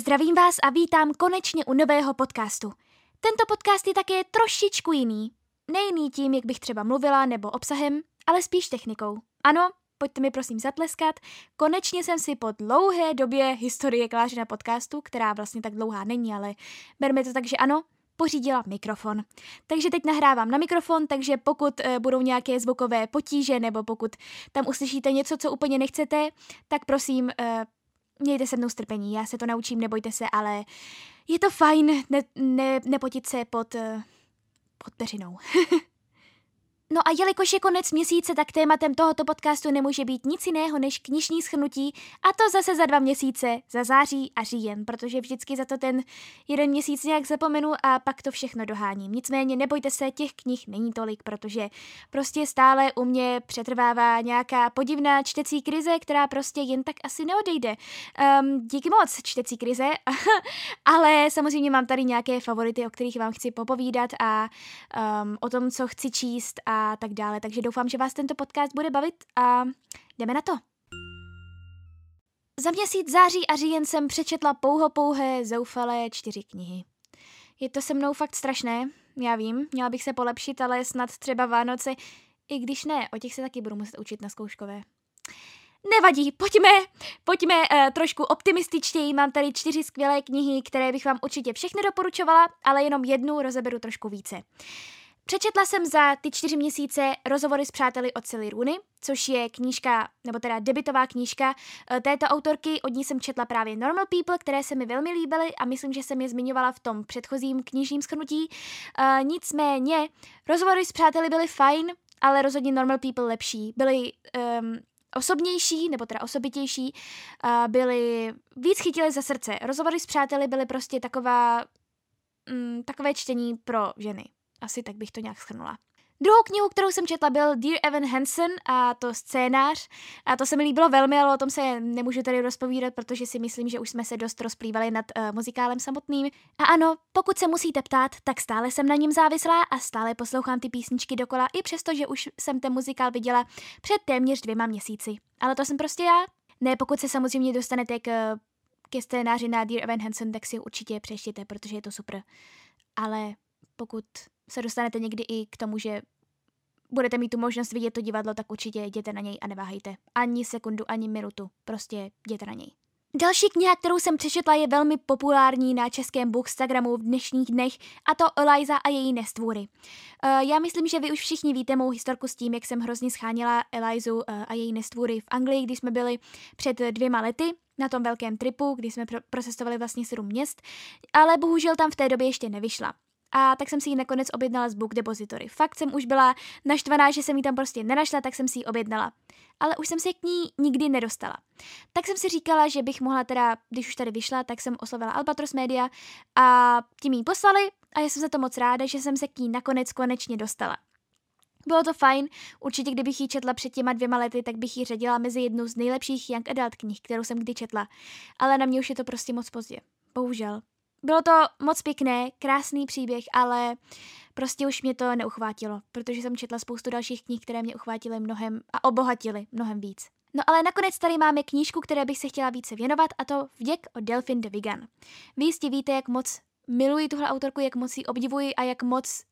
Zdravím vás a vítám konečně u nového podcastu. Tento podcast je také trošičku jiný. Nejiný tím, jak bych třeba mluvila nebo obsahem, ale spíš technikou. Ano, pojďte mi prosím zatleskat. Konečně jsem si po dlouhé době historie Kláře na podcastu, která vlastně tak dlouhá není, ale berme to tak, že ano, pořídila mikrofon. Takže teď nahrávám na mikrofon, takže pokud e, budou nějaké zvukové potíže nebo pokud tam uslyšíte něco, co úplně nechcete, tak prosím, e, mějte se mnou strpení, já se to naučím, nebojte se, ale je to fajn ne, ne, nepotit se pod, uh, pod peřinou. No a jelikož je konec měsíce, tak tématem tohoto podcastu nemůže být nic jiného než knižní schrnutí a to zase za dva měsíce, za září a říjen, protože vždycky za to ten jeden měsíc nějak zapomenu a pak to všechno doháním. Nicméně nebojte se, těch knih není tolik, protože prostě stále u mě přetrvává nějaká podivná čtecí krize, která prostě jen tak asi neodejde. Um, díky moc, čtecí krize, ale samozřejmě mám tady nějaké favority, o kterých vám chci popovídat a um, o tom, co chci číst a tak dále. Takže doufám, že vás tento podcast bude bavit a jdeme na to. Za měsíc září a říjen jsem přečetla pouho pouhé zoufalé čtyři knihy. Je to se mnou fakt strašné, já vím, měla bych se polepšit, ale snad třeba Vánoce, i když ne, o těch se taky budu muset učit na zkouškové. Nevadí, pojďme, pojďme uh, trošku optimističtěji. Mám tady čtyři skvělé knihy, které bych vám určitě všechny doporučovala, ale jenom jednu rozeberu trošku více. Přečetla jsem za ty čtyři měsíce rozhovory s přáteli od Sally Rooney, což je knížka, nebo teda debitová knížka eh, této autorky. Od ní jsem četla právě Normal People, které se mi velmi líbily a myslím, že jsem je zmiňovala v tom předchozím knižním schrnutí. Uh, nicméně, rozhovory s přáteli byly fajn, ale rozhodně Normal People lepší. Byly um, osobnější, nebo teda osobitější, uh, byly víc chytily za srdce. Rozhovory s přáteli byly prostě taková, um, takové čtení pro ženy. Asi tak bych to nějak schrnula. Druhou knihu, kterou jsem četla, byl Dear Evan Hansen a to scénář. A to se mi líbilo velmi, ale o tom se nemůžu tady rozpovídat, protože si myslím, že už jsme se dost rozplývali nad uh, muzikálem samotným. A ano, pokud se musíte ptát, tak stále jsem na něm závislá a stále poslouchám ty písničky dokola, i přesto, že už jsem ten muzikál viděla před téměř dvěma měsíci. Ale to jsem prostě já. Ne, pokud se samozřejmě dostanete k, ke scénáři na Dear Evan Hansen, tak si ho určitě přeštěte, protože je to super. Ale pokud se dostanete někdy i k tomu, že budete mít tu možnost vidět to divadlo, tak určitě jděte na něj a neváhejte. Ani sekundu, ani minutu. Prostě jděte na něj. Další kniha, kterou jsem přečetla, je velmi populární na českém bookstagramu v dnešních dnech, a to Eliza a její nestvůry. Uh, já myslím, že vy už všichni víte mou historku s tím, jak jsem hrozně schánila Elizu uh, a její nestvůry v Anglii, když jsme byli před dvěma lety na tom velkém tripu, kdy jsme pro- procestovali vlastně sedm měst, ale bohužel tam v té době ještě nevyšla. A tak jsem si ji nakonec objednala z Book Depository. Fakt jsem už byla naštvaná, že jsem ji tam prostě nenašla, tak jsem si ji objednala. Ale už jsem se k ní nikdy nedostala. Tak jsem si říkala, že bych mohla teda, když už tady vyšla, tak jsem oslovila Albatros Media a tím ji poslali a já jsem za to moc ráda, že jsem se k ní nakonec konečně dostala. Bylo to fajn, určitě kdybych ji četla před těma dvěma lety, tak bych ji řadila mezi jednu z nejlepších young adult knih, kterou jsem kdy četla. Ale na mě už je to prostě moc pozdě. Bohužel. Bylo to moc pěkné, krásný příběh, ale prostě už mě to neuchvátilo, protože jsem četla spoustu dalších knih, které mě uchvátily mnohem a obohatily mnohem víc. No ale nakonec tady máme knížku, které bych se chtěla více věnovat, a to Vděk od Delphine de Vigan. Vy jistě víte, jak moc miluji tuhle autorku, jak moc ji obdivuji a jak moc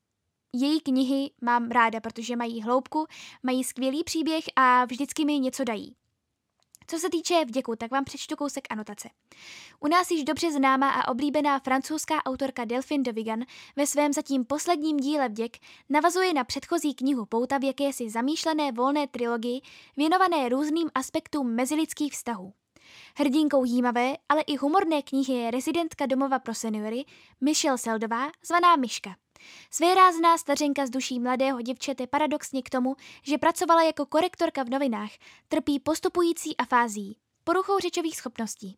její knihy mám ráda, protože mají hloubku, mají skvělý příběh a vždycky mi něco dají. Co se týče vděku, tak vám přečtu kousek anotace. U nás již dobře známá a oblíbená francouzská autorka Delphine de Vigan ve svém zatím posledním díle Vděk navazuje na předchozí knihu Pouta v jakési zamýšlené volné trilogii věnované různým aspektům mezilidských vztahů. Hrdinkou jímavé, ale i humorné knihy je rezidentka domova pro seniory Michelle Seldová, zvaná Myška. Svérázná stařenka z duší mladého děvčete paradoxně k tomu, že pracovala jako korektorka v novinách, trpí postupující afází, poruchou řečových schopností.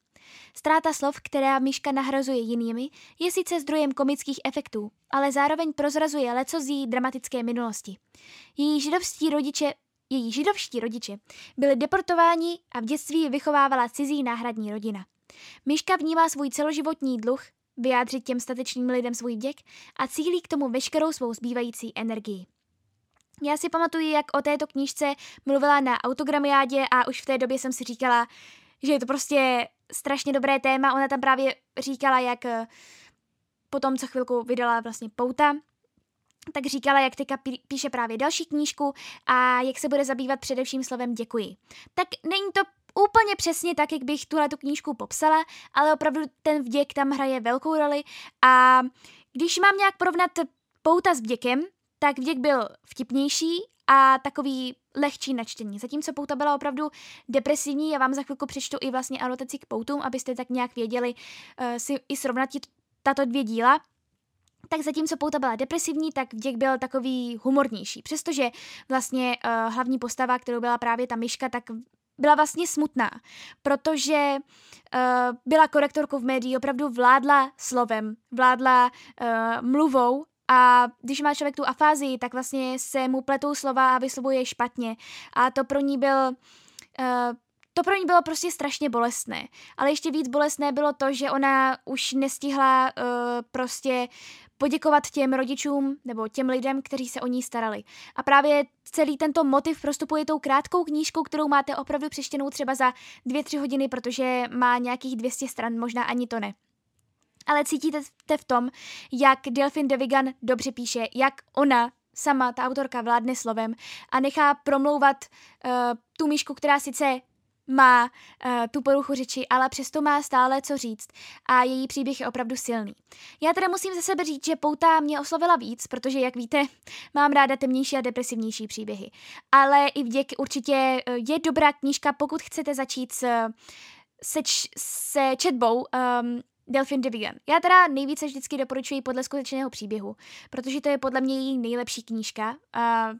Ztráta slov, která Myška nahrazuje jinými, je sice zdrojem komických efektů, ale zároveň prozrazuje leco z její dramatické minulosti. Její židovští rodiče její židovští rodiče byli deportováni a v dětství vychovávala cizí náhradní rodina. Myška vnímá svůj celoživotní dluh vyjádřit těm statečným lidem svůj vděk a cílí k tomu veškerou svou zbývající energii. Já si pamatuju, jak o této knížce mluvila na autogramiádě a už v té době jsem si říkala, že je to prostě strašně dobré téma. Ona tam právě říkala, jak potom, co chvilku vydala vlastně Pouta, tak říkala, jak teďka píše právě další knížku a jak se bude zabývat především slovem děkuji. Tak není to úplně přesně tak, jak bych tuhle tu knížku popsala, ale opravdu ten vděk tam hraje velkou roli a když mám nějak porovnat pouta s vděkem, tak vděk byl vtipnější a takový lehčí na čtení. Zatímco pouta byla opravdu depresivní, já vám za chvilku přečtu i vlastně anotaci k poutům, abyste tak nějak věděli uh, si i srovnat tato dvě díla. Tak zatímco pouta byla depresivní, tak vděk byl takový humornější. Přestože vlastně uh, hlavní postava, kterou byla právě ta myška, tak byla vlastně smutná, protože uh, byla korektorkou v médií, opravdu vládla slovem, vládla uh, mluvou a když má člověk tu afázii, tak vlastně se mu pletou slova a vyslovuje špatně. A to pro ní byl... Uh, to pro ní bylo prostě strašně bolestné. Ale ještě víc bolestné bylo to, že ona už nestihla uh, prostě poděkovat těm rodičům nebo těm lidem, kteří se o ní starali. A právě celý tento motiv prostupuje tou krátkou knížkou, kterou máte opravdu přeštěnou třeba za dvě, tři hodiny, protože má nějakých 200 stran, možná ani to ne ale cítíte v tom, jak Delphine Devigan dobře píše, jak ona sama, ta autorka, vládne slovem a nechá promlouvat uh, tu myšku, která sice má uh, tu poruchu řeči, ale přesto má stále co říct a její příběh je opravdu silný. Já teda musím ze sebe říct, že Pouta mě oslovila víc, protože, jak víte, mám ráda temnější a depresivnější příběhy. Ale i vděk určitě uh, je dobrá knížka, pokud chcete začít s, se, č, se četbou um, Delphine Devigan. Já teda nejvíce vždycky doporučuji podle skutečného příběhu, protože to je podle mě její nejlepší knížka. A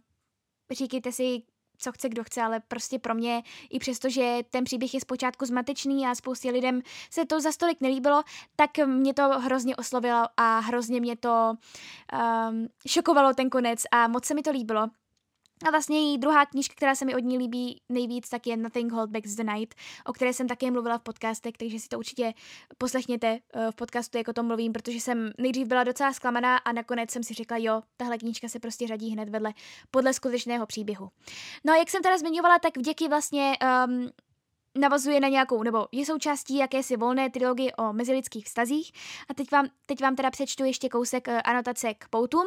říkejte si, co chce, kdo chce, ale prostě pro mě, i přesto, že ten příběh je zpočátku zmatečný a spoustě lidem se to za stolik nelíbilo, tak mě to hrozně oslovilo a hrozně mě to um, šokovalo ten konec a moc se mi to líbilo. A vlastně její druhá knížka, která se mi od ní líbí nejvíc, tak je Nothing Hold Back the Night, o které jsem také mluvila v podcastech, takže si to určitě poslechněte eh, v podcastu, jak o tom mluvím, protože jsem nejdřív byla docela zklamaná a nakonec jsem si řekla, jo, tahle knížka se prostě řadí hned vedle podle skutečného příběhu. No a jak jsem teda zmiňovala, tak vděky vlastně um, navazuje na nějakou, nebo je součástí jakési volné trilogie o mezilidských vztazích. A teď vám, teď vám teda přečtu ještě kousek eh, anotace k poutům.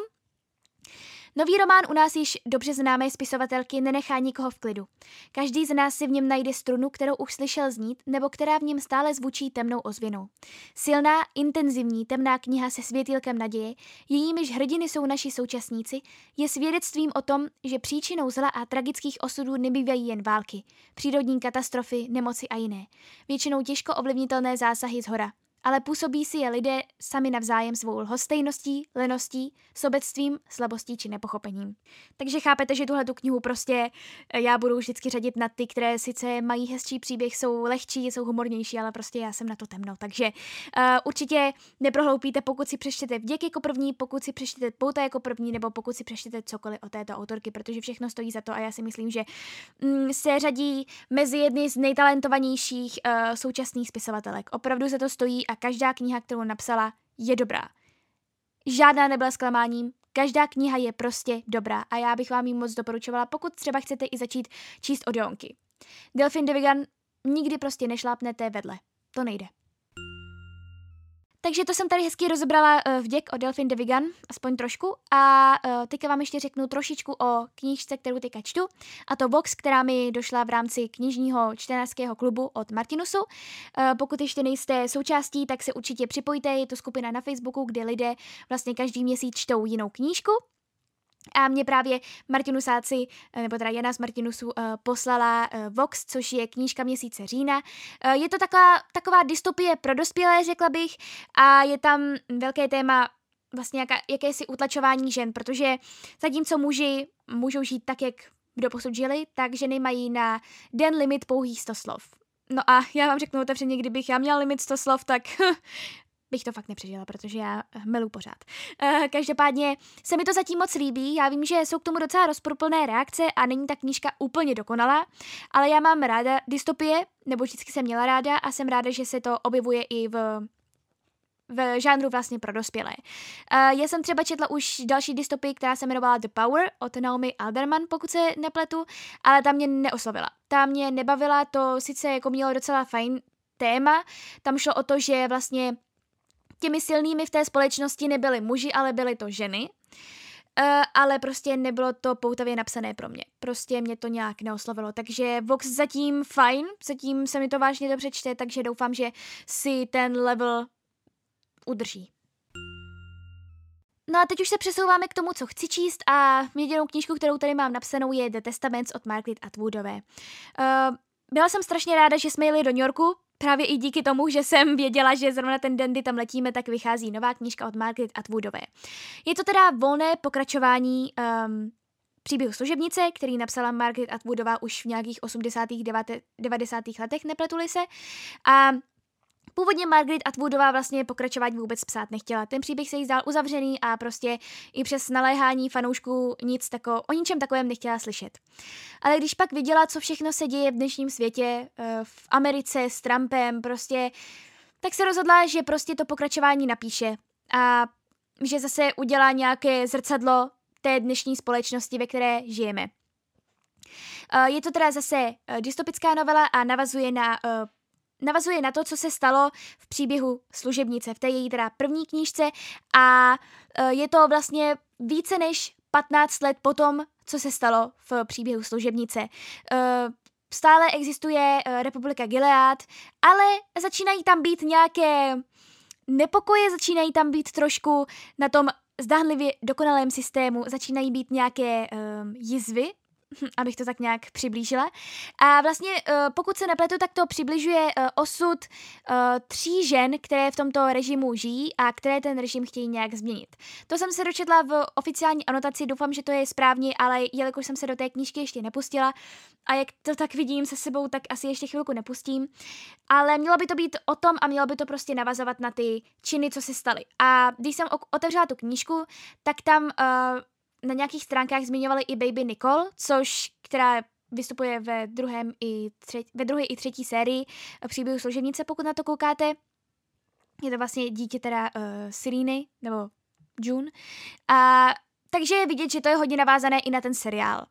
Nový román u nás již dobře známé spisovatelky nenechá nikoho v klidu. Každý z nás si v něm najde strunu, kterou už slyšel znít, nebo která v něm stále zvučí temnou ozvěnou. Silná, intenzivní, temná kniha se světilkem naděje, jejímiž hrdiny jsou naši současníci, je svědectvím o tom, že příčinou zla a tragických osudů nebývají jen války, přírodní katastrofy, nemoci a jiné. Většinou těžko ovlivnitelné zásahy z hora ale působí si je lidé sami navzájem svou lhostejností, leností, sobectvím, slabostí či nepochopením. Takže chápete, že tuhle tu knihu prostě eh, já budu vždycky řadit na ty, které sice mají hezčí příběh, jsou lehčí, jsou humornější, ale prostě já jsem na to temno. Takže uh, určitě neprohloupíte, pokud si přečtete Vděk jako první, pokud si přečtete Pouta jako první, nebo pokud si přečtete cokoliv o této autorky, protože všechno stojí za to a já si myslím, že mm, se řadí mezi jedny z nejtalentovanějších uh, současných spisovatelek. Opravdu za to stojí a každá kniha, kterou napsala, je dobrá. Žádná nebyla zklamáním, každá kniha je prostě dobrá a já bych vám ji moc doporučovala, pokud třeba chcete i začít číst Odeonky. Delphine Devigan nikdy prostě nešlápnete vedle. To nejde. Takže to jsem tady hezky rozebrala uh, vděk o Delphine de Vigan, aspoň trošku. A uh, teďka vám ještě řeknu trošičku o knížce, kterou teďka čtu. A to Vox, která mi došla v rámci knižního čtenářského klubu od Martinusu. Uh, pokud ještě nejste součástí, tak se určitě připojte. Je to skupina na Facebooku, kde lidé vlastně každý měsíc čtou jinou knížku. A mě právě Martinusáci, eh, nebo teda Jana z Martinusu, uh, poslala uh, Vox, což je knížka měsíce října. Je to taková, taková dystopie pro dospělé, řekla bych, a je tam velké téma vlastně jaká, jakési utlačování žen, protože zatímco muži můžou žít tak, jak kdo posud žili, tak ženy mají na den limit pouhých 100 slov. No a já vám řeknu otevřeně, kdybych já měla limit 100 slov, tak bych to fakt nepřežila, protože já melu pořád. Uh, každopádně se mi to zatím moc líbí, já vím, že jsou k tomu docela rozporuplné reakce a není ta knížka úplně dokonalá, ale já mám ráda dystopie, nebo vždycky jsem měla ráda a jsem ráda, že se to objevuje i v v žánru vlastně pro dospělé. Uh, já jsem třeba četla už další dystopii, která se jmenovala The Power od Naomi Alderman, pokud se nepletu, ale ta mě neoslovila. Ta mě nebavila, to sice jako mělo docela fajn téma. Tam šlo o to, že vlastně těmi silnými v té společnosti nebyli muži, ale byly to ženy. Uh, ale prostě nebylo to poutavě napsané pro mě. Prostě mě to nějak neoslovilo. Takže Vox zatím fajn, zatím se mi to vážně dobře čte, takže doufám, že si ten level udrží. No a teď už se přesouváme k tomu, co chci číst a jedinou knížku, kterou tady mám napsanou, je The Testaments od Margaret Atwoodové. Uh, byla jsem strašně ráda, že jsme jeli do New Yorku, právě i díky tomu, že jsem věděla, že zrovna ten den, kdy tam letíme, tak vychází nová knížka od Margaret Atwoodové. Je to teda volné pokračování um, příběhu služebnice, který napsala Margaret Atwoodová už v nějakých 80. 90. letech, nepletuli se. A Původně Margaret Atwoodová vlastně pokračování vůbec psát nechtěla. Ten příběh se jí zdál uzavřený a prostě i přes naléhání fanoušků nic tako, o ničem takovém nechtěla slyšet. Ale když pak viděla, co všechno se děje v dnešním světě, eh, v Americe s Trumpem, prostě, tak se rozhodla, že prostě to pokračování napíše a že zase udělá nějaké zrcadlo té dnešní společnosti, ve které žijeme. Eh, je to teda zase eh, dystopická novela a navazuje na navazuje na to, co se stalo v příběhu služebnice, v té její teda první knížce a e, je to vlastně více než 15 let potom, co se stalo v příběhu služebnice. E, stále existuje e, Republika Gilead, ale začínají tam být nějaké nepokoje, začínají tam být trošku na tom zdánlivě dokonalém systému, začínají být nějaké um, jizvy, abych to tak nějak přiblížila. A vlastně, eh, pokud se nepletu, tak to přibližuje eh, osud eh, tří žen, které v tomto režimu žijí a které ten režim chtějí nějak změnit. To jsem se dočetla v oficiální anotaci, doufám, že to je správně, ale jelikož jsem se do té knížky ještě nepustila a jak to tak vidím se sebou, tak asi ještě chvilku nepustím. Ale mělo by to být o tom a mělo by to prostě navazovat na ty činy, co se staly. A když jsem otevřela tu knížku, tak tam uh, na nějakých stránkách zmiňovali i Baby Nicole, což, která vystupuje ve, druhém i třetí, ve druhé i třetí sérii příběhu služebnice, pokud na to koukáte. Je to vlastně dítě teda uh, Siriny, nebo June. A takže je vidět, že to je hodně navázané i na ten seriál.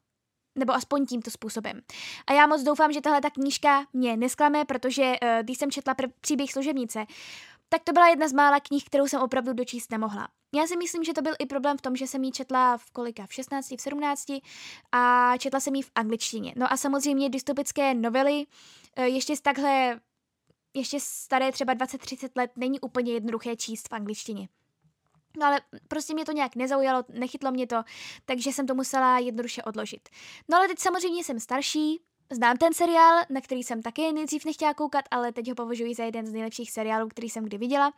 Nebo aspoň tímto způsobem. A já moc doufám, že tahle ta knížka mě nesklame, protože uh, když jsem četla pr- příběh služebnice, tak to byla jedna z mála knih, kterou jsem opravdu dočíst nemohla. Já si myslím, že to byl i problém v tom, že jsem ji četla v kolika, v 16, v 17 a četla jsem ji v angličtině. No a samozřejmě dystopické novely eh, ještě z takhle, ještě staré třeba 20-30 let není úplně jednoduché číst v angličtině. No ale prostě mě to nějak nezaujalo, nechytlo mě to, takže jsem to musela jednoduše odložit. No ale teď samozřejmě jsem starší, Znám ten seriál, na který jsem také nejdřív nechtěla koukat, ale teď ho považuji za jeden z nejlepších seriálů, který jsem kdy viděla.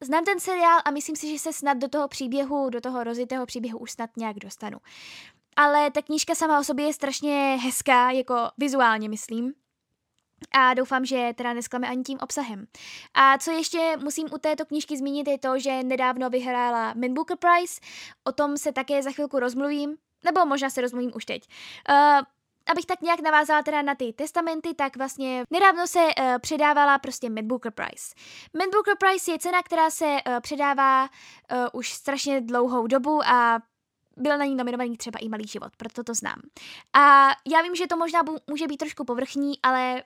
Znám ten seriál a myslím si, že se snad do toho příběhu, do toho rozitého příběhu už snad nějak dostanu. Ale ta knížka sama o sobě je strašně hezká, jako vizuálně myslím. A doufám, že teda nesklame ani tím obsahem. A co ještě musím u této knížky zmínit je to, že nedávno vyhrála Man Booker Prize, o tom se také za chvilku rozmluvím, nebo možná se rozmluvím už teď. Uh, abych tak nějak navázala teda na ty testamenty, tak vlastně nedávno se uh, předávala prostě Matt Booker Prize. Matt Booker Prize je cena, která se uh, předává uh, už strašně dlouhou dobu a byl na ní nominovaný třeba i Malý život, proto to znám. A já vím, že to možná může být trošku povrchní, ale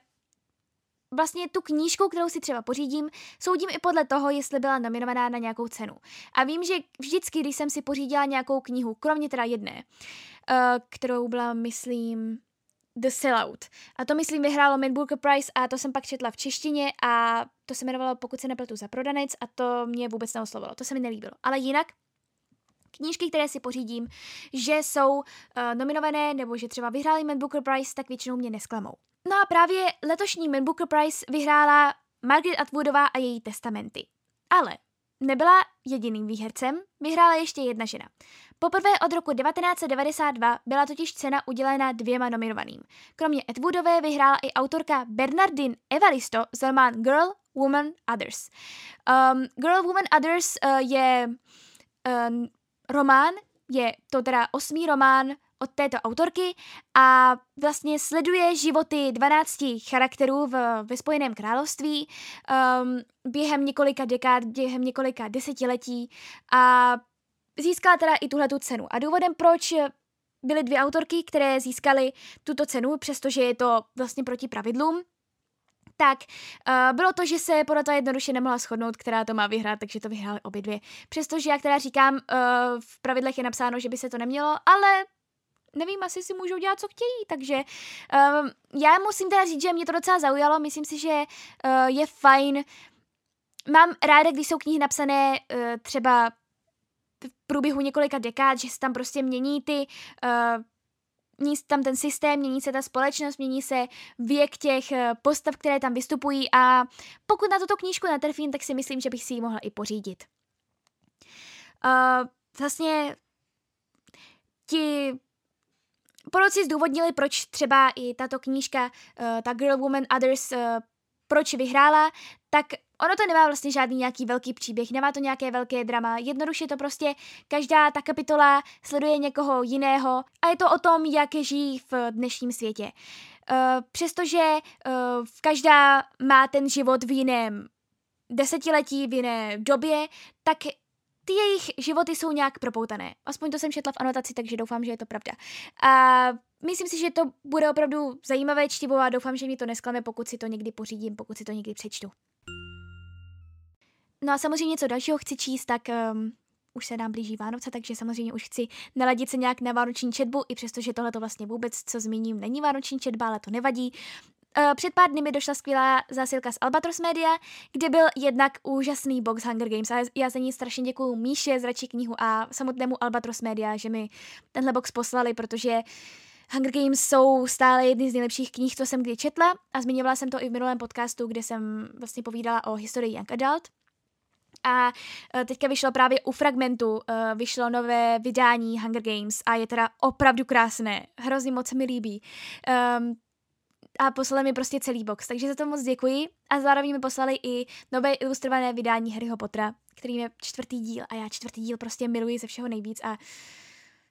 vlastně tu knížku, kterou si třeba pořídím, soudím i podle toho, jestli byla nominovaná na nějakou cenu. A vím, že vždycky, když jsem si pořídila nějakou knihu, kromě teda jedné, uh, kterou byla, myslím, The Sellout. A to myslím vyhrálo Mid Booker Prize a to jsem pak četla v češtině a to se jmenovalo Pokud se nepletu za prodanec a to mě vůbec neoslovilo. To se mi nelíbilo. Ale jinak knížky, které si pořídím, že jsou uh, nominované nebo že třeba vyhráli Man Booker Prize, tak většinou mě nesklamou. No a právě letošní Man Booker Prize vyhrála Margaret Atwoodová a její testamenty. Ale nebyla jediným výhercem, vyhrála ještě jedna žena. Poprvé od roku 1992 byla totiž cena udělena dvěma nominovaným. Kromě Atwoodové vyhrála i autorka Bernardine Evaristo z román Girl, Woman, Others. Um, Girl, Woman, Others uh, je um, román, je to teda osmý román od této autorky a vlastně sleduje životy 12 charakterů v, ve Spojeném království um, během několika dekád, během několika desetiletí a získala teda i tuhle tu cenu. A důvodem, proč byly dvě autorky, které získaly tuto cenu, přestože je to vlastně proti pravidlům, tak uh, bylo to, že se to jednoduše nemohla shodnout, která to má vyhrát, takže to vyhrály obě dvě. Přestože já která říkám, uh, v pravidlech je napsáno, že by se to nemělo, ale nevím, asi si můžou dělat, co chtějí, takže um, já musím teda říct, že mě to docela zaujalo, myslím si, že uh, je fajn. Mám ráda, když jsou knihy napsané uh, třeba v průběhu několika dekád, že se tam prostě mění ty uh, mění se tam ten systém, mění se ta společnost, mění se věk těch postav, které tam vystupují a pokud na tuto knížku natrfím, tak si myslím, že bych si ji mohla i pořídit. Uh, vlastně ti Poroci zdůvodnili, proč třeba i tato knížka, uh, ta Girl, Woman, Others, uh, proč vyhrála, tak ono to nemá vlastně žádný nějaký velký příběh, nemá to nějaké velké drama, jednoduše to prostě každá ta kapitola sleduje někoho jiného a je to o tom, jak žijí v dnešním světě. Uh, přestože každá má ten život v jiném desetiletí, v jiné době, tak ty jejich životy jsou nějak propoutané. Aspoň to jsem četla v anotaci, takže doufám, že je to pravda. A myslím si, že to bude opravdu zajímavé čtivo a doufám, že mi to nesklame, pokud si to někdy pořídím, pokud si to někdy přečtu. No a samozřejmě něco dalšího chci číst, tak um, už se nám blíží Vánoce, takže samozřejmě už chci naladit se nějak na vánoční četbu, i přestože tohle to vlastně vůbec, co zmíním, není vánoční četba, ale to nevadí. Uh, před pár dny mi došla skvělá zásilka z Albatros Media, kde byl jednak úžasný box Hunger Games a já za ní strašně děkuju Míše z Radši knihu a samotnému Albatros Media, že mi tenhle box poslali, protože Hunger Games jsou stále jedny z nejlepších knih, co jsem kdy četla a zmiňovala jsem to i v minulém podcastu, kde jsem vlastně povídala o historii Young Adult. A e, teďka vyšlo právě u Fragmentu, e, vyšlo nové vydání Hunger Games a je teda opravdu krásné, hrozně moc mi líbí. Um, a poslali mi prostě celý box, takže za to moc děkuji a zároveň mi poslali i nové ilustrované vydání Harryho Pottera, který je čtvrtý díl a já čtvrtý díl prostě miluji ze všeho nejvíc a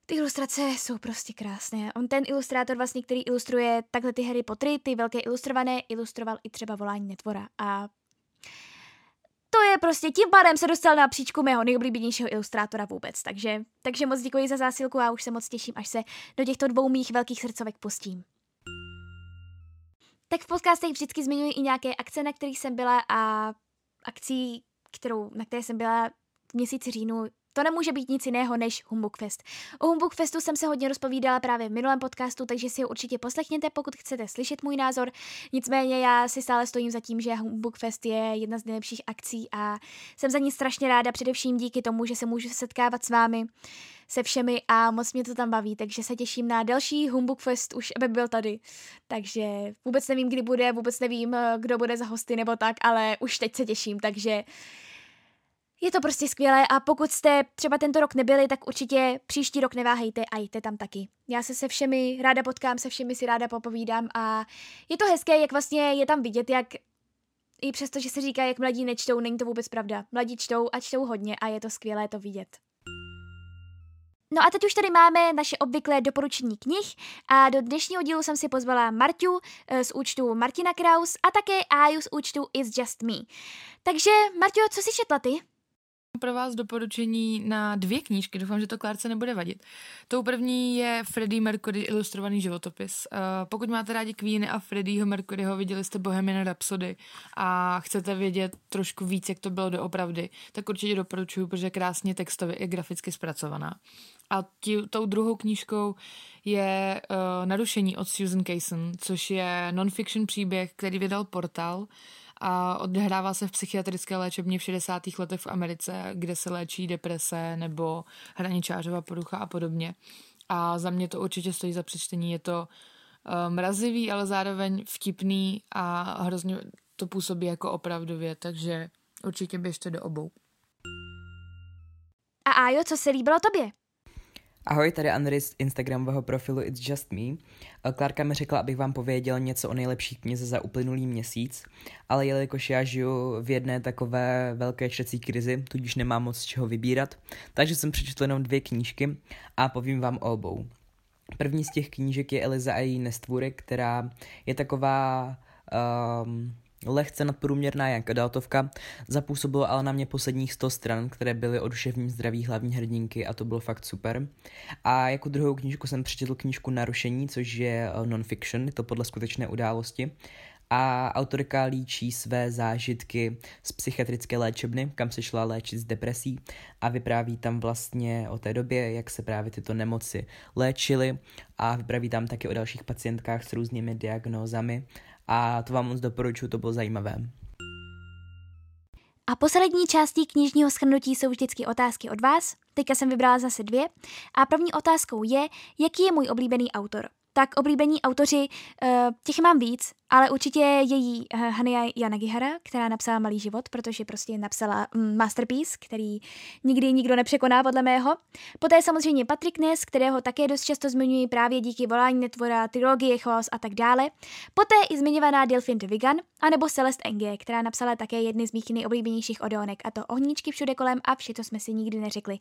ty ilustrace jsou prostě krásné. On ten ilustrátor vlastně, který ilustruje takhle ty Harry Pottery, ty velké ilustrované, ilustroval i třeba Volání netvora a to je prostě, tím pádem se dostal na příčku mého nejoblíbenějšího ilustrátora vůbec, takže, takže moc děkuji za zásilku a už se moc těším, až se do těchto dvou mých velkých srdcovek pustím. Tak v podcastech vždycky zmiňuji i nějaké akce, na kterých jsem byla a akcí, kterou, na které jsem byla v měsíci říjnu, to nemůže být nic jiného než Humbug Fest. O Humbug Festu jsem se hodně rozpovídala právě v minulém podcastu, takže si ho určitě poslechněte, pokud chcete slyšet můj názor. Nicméně já si stále stojím za tím, že Humbug Fest je jedna z nejlepších akcí a jsem za ní strašně ráda, především díky tomu, že se můžu setkávat s vámi se všemi a moc mě to tam baví, takže se těším na další Humbug Fest, už aby byl tady. Takže vůbec nevím, kdy bude, vůbec nevím, kdo bude za hosty nebo tak, ale už teď se těším, takže je to prostě skvělé a pokud jste třeba tento rok nebyli, tak určitě příští rok neváhejte a jděte tam taky. Já se se všemi ráda potkám, se všemi si ráda popovídám a je to hezké, jak vlastně je tam vidět, jak i přesto, že se říká, jak mladí nečtou, není to vůbec pravda. Mladí čtou a čtou hodně a je to skvělé to vidět. No a teď už tady máme naše obvyklé doporučení knih a do dnešního dílu jsem si pozvala Marťu eh, z účtu Martina Kraus a také Aju z účtu Is Just Me. Takže Marťo, co si četla ty? Pro vás doporučení na dvě knížky, doufám, že to Klárce nebude vadit. Tou první je Freddie Mercury ilustrovaný životopis. Uh, pokud máte rádi Queeny a Freddieho Mercuryho, viděli jste Bohemian Rhapsody a chcete vědět trošku víc, jak to bylo doopravdy, tak určitě doporučuji, protože je krásně textově i graficky zpracovaná. A tí, tou druhou knížkou je uh, Narušení od Susan Kaysen, což je non-fiction příběh, který vydal portál a odehrává se v psychiatrické léčebně v 60. letech v Americe, kde se léčí deprese nebo hraničářová porucha a podobně. A za mě to určitě stojí za přečtení. Je to uh, mrazivý, ale zároveň vtipný a hrozně to působí jako opravdově, takže určitě běžte do obou. A Ajo, co se líbilo tobě? Ahoj, tady Andrej z Instagramového profilu It's Just Me. Klárka mi řekla, abych vám pověděl něco o nejlepší knize za uplynulý měsíc, ale jelikož já žiju v jedné takové velké čtecí krizi, tudíž nemám moc z čeho vybírat, takže jsem přečetl jenom dvě knížky a povím vám o obou. První z těch knížek je Eliza a její nestvůrek, která je taková... Um, lehce nadprůměrná jak adultovka, zapůsobilo ale na mě posledních 100 stran, které byly o duševním zdraví hlavní hrdinky a to bylo fakt super. A jako druhou knížku jsem přečetl knížku Narušení, což je eh, non-fiction, je to podle skutečné události. a autorka líčí své zážitky z psychiatrické léčebny, kam se šla léčit z depresí a vypráví tam vlastně o té době, jak se právě tyto nemoci léčily a vypráví tam taky o dalších pacientkách s různými diagnózami a to vám moc doporučuji, to bylo zajímavé. A poslední částí knižního schrnutí jsou vždycky otázky od vás. Teďka jsem vybrala zase dvě. A první otázkou je, jaký je můj oblíbený autor. Tak oblíbení autoři, eh, těch mám víc, ale určitě její uh, Hania Yanagihara, která napsala Malý život, protože prostě napsala um, masterpiece, který nikdy nikdo nepřekoná podle mého. Poté samozřejmě Patrick Ness, kterého také dost často zmiňuji právě díky volání netvora, trilogie Chaos a tak dále. Poté i zmiňovaná Delphine de Vigan, anebo Celeste Enge, která napsala také jedny z mých nejoblíbenějších odeonek, a to Ohníčky všude kolem a vše to jsme si nikdy neřekli.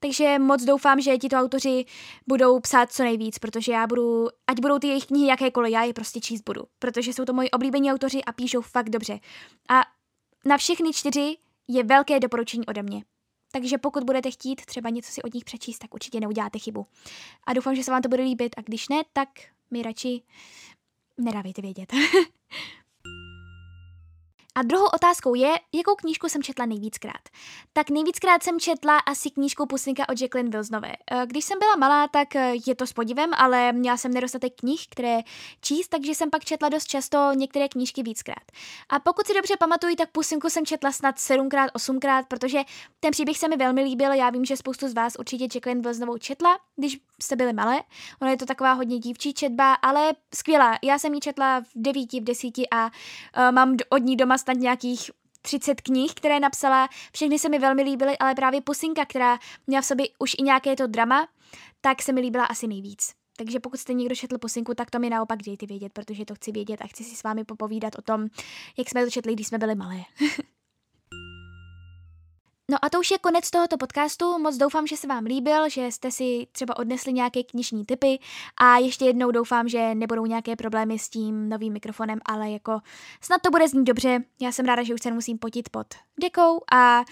Takže moc doufám, že tito autoři budou psát co nejvíc, protože já budu, ať budou ty jejich knihy jakékoliv, já je prostě číst budu, protože jsou to moji oblíbení autoři a píšou fakt dobře. A na všechny čtyři je velké doporučení ode mě. Takže pokud budete chtít třeba něco si od nich přečíst, tak určitě neuděláte chybu. A doufám, že se vám to bude líbit a když ne, tak mi radši nedávejte vědět. A druhou otázkou je, jakou knížku jsem četla nejvíckrát. Tak nejvíckrát jsem četla asi knížku Pusinka od Jacqueline Wilsonové. Eh, když jsem byla malá, tak eh, je to s podivem, ale měla jsem nedostatek knih, které číst, takže jsem pak četla dost často některé knížky víckrát. A pokud si dobře pamatuju, tak Pusinku jsem četla snad sedmkrát, osmkrát, protože ten příběh se mi velmi líbil. Já vím, že spoustu z vás určitě Jacqueline Wilsonovou četla, když jste byli malé. Ono je to taková hodně dívčí četba, ale skvělá. Já jsem ji četla v devíti, v desíti a uh, mám od ní doma snad nějakých 30 knih, které napsala, všechny se mi velmi líbily, ale právě Pusinka, která měla v sobě už i nějaké to drama, tak se mi líbila asi nejvíc. Takže pokud jste někdo četl Pusinku, tak to mi naopak dejte vědět, protože to chci vědět a chci si s vámi popovídat o tom, jak jsme to četli, když jsme byli malé. No a to už je konec tohoto podcastu. Moc doufám, že se vám líbil, že jste si třeba odnesli nějaké knižní typy a ještě jednou doufám, že nebudou nějaké problémy s tím novým mikrofonem, ale jako snad to bude znít dobře. Já jsem ráda, že už se nemusím potit pod dekou a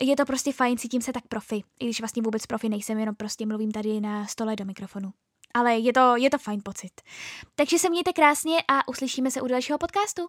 je to prostě fajn, cítím se tak profi, i když vlastně vůbec profi nejsem, jenom prostě mluvím tady na stole do mikrofonu. Ale je to, je to fajn pocit. Takže se mějte krásně a uslyšíme se u dalšího podcastu.